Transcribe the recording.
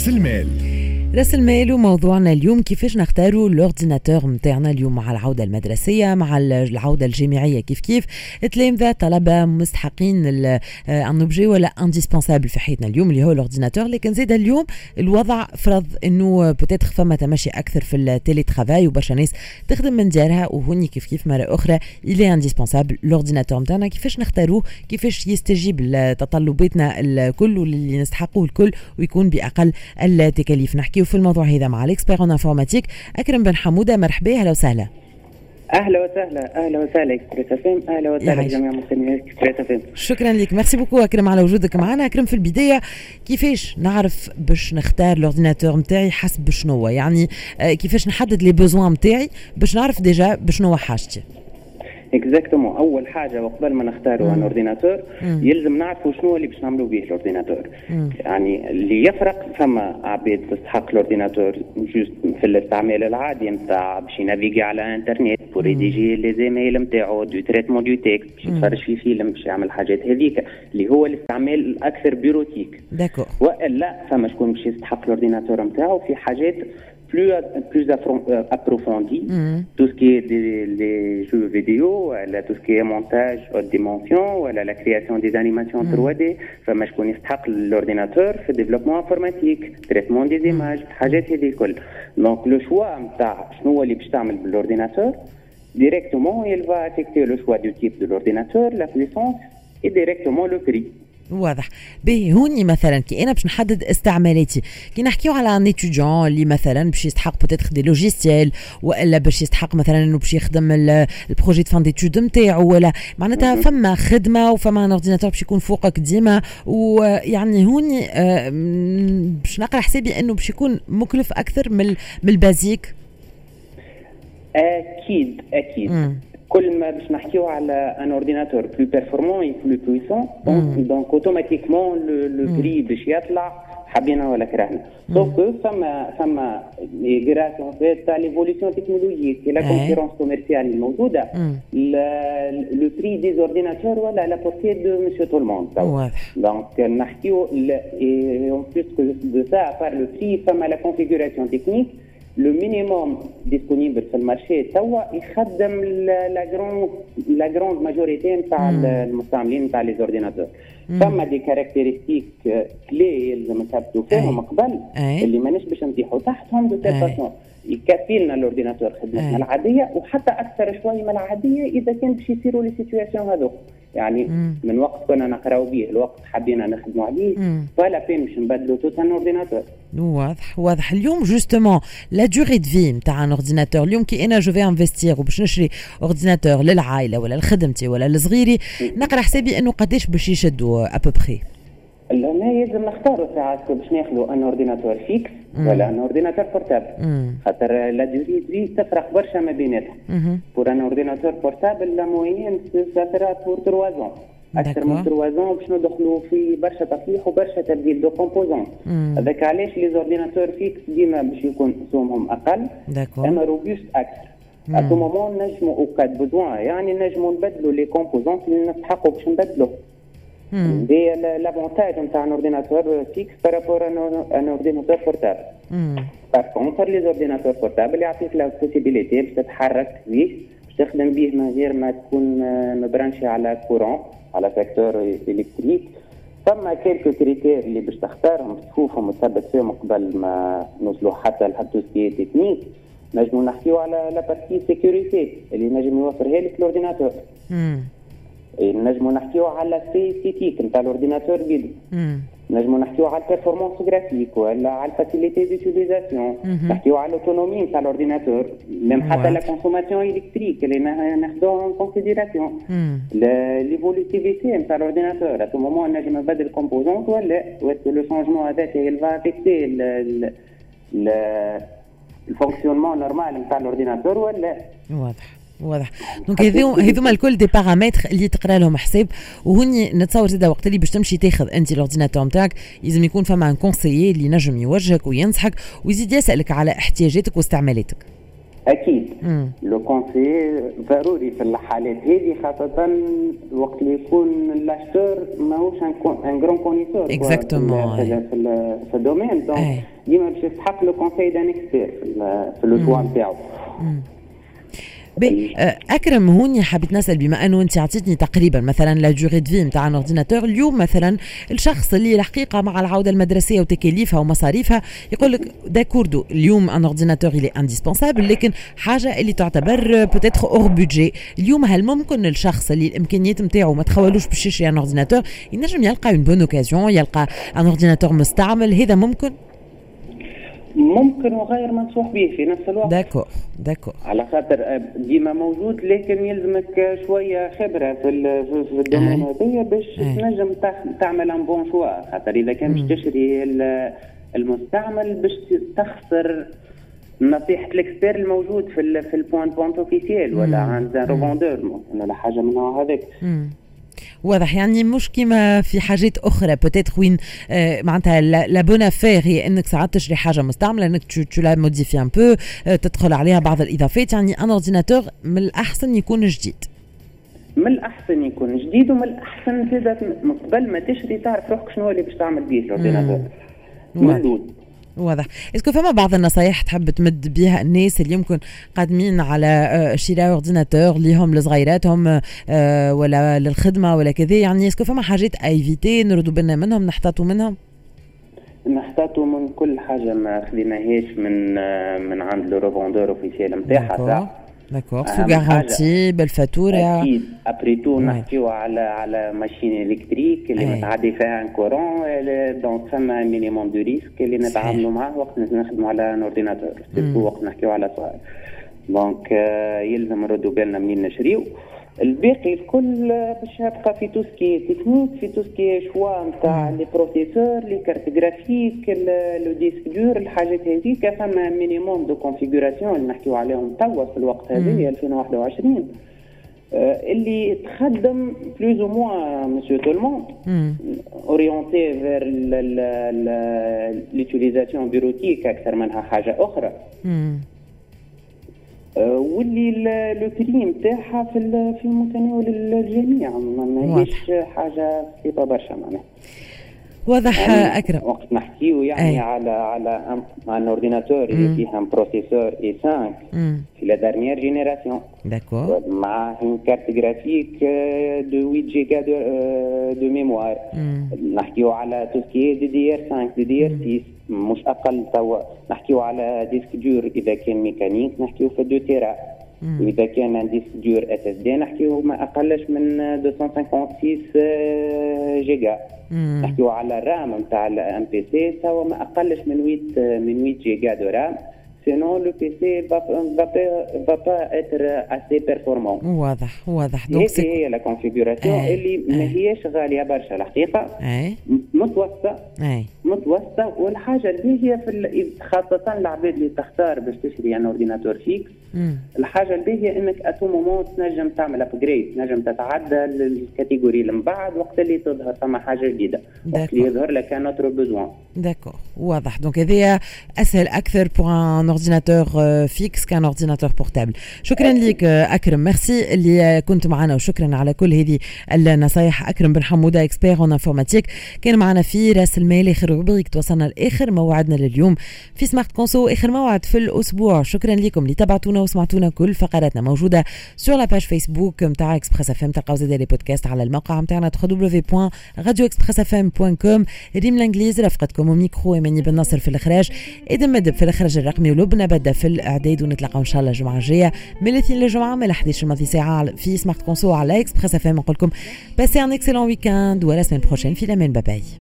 رأس المال. راس المال وموضوعنا اليوم كيفاش نختاروا ال ordinateur نتاعنا اليوم مع العودة المدرسية مع العودة الجامعية؟ كيف كيف؟ التلامذه طلبة مستحقين أن اوبجي ولا indispensable في حياتنا اليوم اللي هو ال ordinateur. لكن زيد اليوم الوضع فرض إنه peut-être فما تمشي أكثر في ال télétravail وبرشا ناس تخدم من دارها وهوني كيف كيف مرة أخرى الي indispensable ال ordinateur نتاعنا كيفاش نختاروه كيفاش يستجيب لتطلباتنا الكل واللي نستحقوه الكل ويكون بأقل التكاليف؟ نحكي نحكيو في الموضوع هذا مع ال expert en informatique أكرم بن حموده مرحبا أهلا وسهلا. أهلا وسهلا أهلا وسهلا اكسبريس أهلا وسهلا جميع مستمعي اكسبريس شكرا لك. merci beaucoup أكرم على وجودك معنا. أكرم في البداية كيفاش نعرف باش نختار ال ordinateur نتاعي حسب شنو يعني آه، كيفاش نحدد les besoins نتاعي باش نعرف déjà بشنو حاجتي؟ exactement اول حاجة وقبل ما نختاروا un ordinateur يلزم نعرفوا شنو اللي باش نعملوا به ال ordinateur يعني اللي يفرق فما عباد تستحق ال ordinateur juste في الاستعمال العادي نتاع باش ي naviguer على انترنت pour rédiger les emails نتاعو du traitement de texte باش يتفرج في فيلم باش يعمل حاجات هذيك اللي هو الاستعمال الاكثر bureautique d'accord والا فما شكون باش يستحق ال ordinateur نتاعو في حاجات plus, plus euh, approfondi, mm. tout ce qui est des, les jeux vidéo, tout ce qui est montage haute dimension, la création des animations mm. 3D, فما شكون يستحق l'ordinateur في développement informatique, traitement des images, حاجات هذه الكل. Donc le choix نتاع شنو هو اللي باش تعمل بالordinateur directement il va affecter le choix du type de l'ordinateur, la puissance et directement le prix. واضح. به هوني مثلا كي أنا باش نحدد استعمالاتي كي نحكيو على un étudiant اللي مثلا باش يستحق peut-être des logiciels وإلا باش يستحق مثلا إنه باش يخدم ال projet fin d'études نتاعو ولا معناتها فما خدمة وفما un ordinateur باش يكون فوقك ديما. ويعني هوني آه، باش نقرأ حسابي إنه باش يكون مكلف أكثر من من ال basique. أكيد أكيد. مم. كل ما باش نحكيو على un ordinateur plus performant et plus puissant donc automatiquement le prix باش يطلع حبينا ولا كرهنا. sauf que فما فما grâce تاع l'évolution technologique la concurrence commerciale الموجوده le prix des ordinateurs ولا à la portée de monsieur tout le monde donc نحكيو en plus de ça par le prix فما la configuration technique le minimum disponible في ال marché توا يخدم la grande la grande majorité نتاع المستعملين نتاع les ordinateurs فما des caractéristiques clés يلزم نثبتوا فيهم قبل اللي مانيش باش نطيحوا تحتهم de telle façon يكفي لنا ال ordinateur خدمتنا العادية وحتى أكثر شوية من العادية إذا كان باش يصيروا les situations هذوك. يعني مم. من وقت كنا نقراو به الوقت حبينا نخدموا عليه فلا بين باش نبدلوا tout un ordinateur. واضح واضح. اليوم justement la durée de vie نتاع un ordinateur اليوم كي أنا je vais investir وباش نشري اورديناتور للعائلة ولا لخدمتي ولا لصغيري نقرأ حسابي إنه قداش باش يشدوا ابوبخي ما يلزم نختاروا ساعات باش ناخذوا un ordinateur fixe ولا un ordinateur portable خاطر la durée de تفرق برشا ما بيناتهم. pour un ordinateur portable la moyenne ça fera pour 3 ans أكثر من 3 زون باش ندخلوا في برشا تصليح وبرشا تبديل de composants هذاك علاش les ordinateurs fixes ديما باش يكون سومهم أقل. أما robustes أكثر. à tout moment نجموا au cas de besoin يعني نجموا نبدلوا les composants اللي نستحقوا باش نبدلوا de l'avantage نتاع un ordinateur fixe par rapport un ordinateur portable par contre l'ordinateur portable يعطيك la possibilité باش تتحرك به باش تخدم به من غير ما تكون م branché على courant على secteur électrique ثم quelques critères اللي باش تختارهم تشوفهم وتثبت فيهم قبل ما نوصلوا حتى لهال dossier technique نجموا نحكيو على la partie sécurité اللي نجم يوفرها لك ال ordinateur نجموا نحكيو على l'esthétique نتاع ال ordinateur جديد نجموا نحكيو على ال performance graphique ولا على ال facilité d'utilisation نحكيو على ال autonomie نتاع ال ordinateur même حتى la consommation électrique اللي ناخذوها en considération l'évolutivité نتاع ال ordinateur à un moment نجم نبدل composante ولا le changement هذاك va affecter ال fonctionnement normal نتاع ال ordinateur ولا. واضح. واضح. donc هذوما الكل des paramètres اللي تقرا لهم حساب وهني نتصور زاد وقت اللي باش تمشي تاخذ أنت ال ordinateur نتاعك لازم يكون فما un conseiller اللي نجم يوجهك وينصحك ويزيد يسألك على احتياجاتك واستعمالاتك. أكيد. le conseil ضروري في الحالات هذه خاصة وقت اللي يكون l'acheteur ماهوش un grand connaisseur exactement في ال domaine. donc ديما باش يستحق le conseil d'un expert في le choix نتاعو أكرم هوني حبيت نسأل بما أنه أنت أعطيتني تقريبا مثلا la durée de vie نتاع un ordinateur اليوم مثلا الشخص اللي الحقيقة مع العودة المدرسية وتكاليفها ومصاريفها يقول لك d'accord اليوم un ordinateur اللي indispensable لكن حاجة اللي تعتبر peut-être hors budget اليوم هل ممكن الشخص اللي الإمكانيات نتاعو ما تخولوش باش يشري un ordinateur ينجم يلقى une bonne occasion يلقى un ordinateur مستعمل هذا ممكن؟ ممكن وغير منصوح به في نفس الوقت. d'accord d'accord على خاطر آه، ديما موجود لكن يلزمك شوية خبرة في في ال domaine هذايا باش تنجم تعمل un bon choix خاطر إذا كان باش تشري المستعمل باش تخسر نصيحة ال expert الموجود في في ال point de vente officiel ولا عند revendeur ولا حاجة من هذاك. واضح. يعني مش كما في حاجات أخرى. peut-être وين آه معناتها la bonne affaire هي إنك ساعات تشري حاجة مستعملة إنك tu la modifies un peu تدخل عليها بعض الإضافات. يعني un ordinateur من الأحسن يكون جديد. من الأحسن يكون جديد ومن الأحسن زاد قبل ما تشري تعرف روحك شنو اللي باش تعمل به ال ordinateur واضح. est-ce que فما بعض النصايح تحب تمد بها الناس اللي يمكن قادمين على آه، شراء ordinateur ليهم لصغيراتهم آه، ولا للخدمة ولا كذا؟ يعني est-ce que فما حاجات à éviter نردوا بالنا منهم نحتاطوا منهم؟ نحتاطوا من كل حاجة ما خديناهاش من آه، من عند le revendeur officiel نتاعها d'accord sous garantie بالفاتوره أكيد. après tout نحكيو على على machine électrique اللي متعدي فيها en courant donc فما minimum de risques اللي نتعاملوا معاه وقت نخدموا على un ordinateur وقت نحكيو على صغار donc يلزم نردوا بالنا منين نشريو الباقي الكل باش يبقى في tout ce qui technique في tout ce qui choix نتاع les processeurs les cartes graphiques les disques durs الحاجات هذيك فما minimum de configuration اللي نحكيو عليهم توا في الوقت هذا 2021 اللي تخدم plus ou moins monsieur tout le monde orienté vers l'utilisation bureautique أكثر منها حاجة أخرى. آه، واللي le prix نتاعها في في متناول الجميع. ماهيش حاجة بسيطة برشا معناها. واضح يعني أكرم. وقت نحكيو يعني أي. على على un ordinateur اللي فيه un processeur i5 في la dernière génération d'accord مع une carte graphique de 8 giga de, de mémoire نحكيو على tout ce qui DDR 5 DDR 6 مش أقل توا. نحكيو على disque dur إذا كان ميكانيك نحكيو في deux téra. وإذا كان عندي disque dur SSD نحكيو ما أقلش من 256 جيجا. نحكيو على ال RAM نتاع ال un PC توا ما أقلش من 8 من 8 giga de RAM. Sinon le PC va, va, va pas être assez performant. واضح واضح. donc هي la configuration اللي ما هيش غالية برشا الحقيقة. متوسطة. متوسطة. والحاجة اللي هي في خاصة العباد اللي تختار باش تشري un ordinateur fixe الحاجة الباهيه إنك à tout moment تنجم تعمل upgrade تنجم تتعدى لل catégorie اللي من بعد وقت اللي تظهر فما حاجة جديدة. وقت اللي يظهر لك un autre besoin d'accord واضح. donc هذايا أسهل أكثر pour un ordinateur fixe كان ordinateur portable شكرا لك أكرم. ميرسي اللي كنت معنا وشكرا على كل هذه النصائح أكرم بن حمودة expert en informatique كان معنا في راس المال آخر rubrique. توصلنا لآخر موعدنا لليوم في Smart Conso. آخر موعد في الأسبوع. شكرا لكم اللي تبعتونا وسمعتونا كل فقراتنا موجودة sur la page Facebook نتاع Express FM تلقاو زاد les podcasts على الموقع نتاعنا www.radioexpressfm.com ريم الإنجليز رفقتكم وميكرو إيماني بن ناصر في الإخراج. آدم مدب في الإخراج الرقمي ولبنى بدا في الإعداد. ونتلاقاو إن شاء الله الجمعة الجاية من الاثنين للجمعة من 11 الماضي ساعة في Smart Conso على Express FM نقول لكم passez un excellent week-end و à la semaine prochaine في الأمان. bye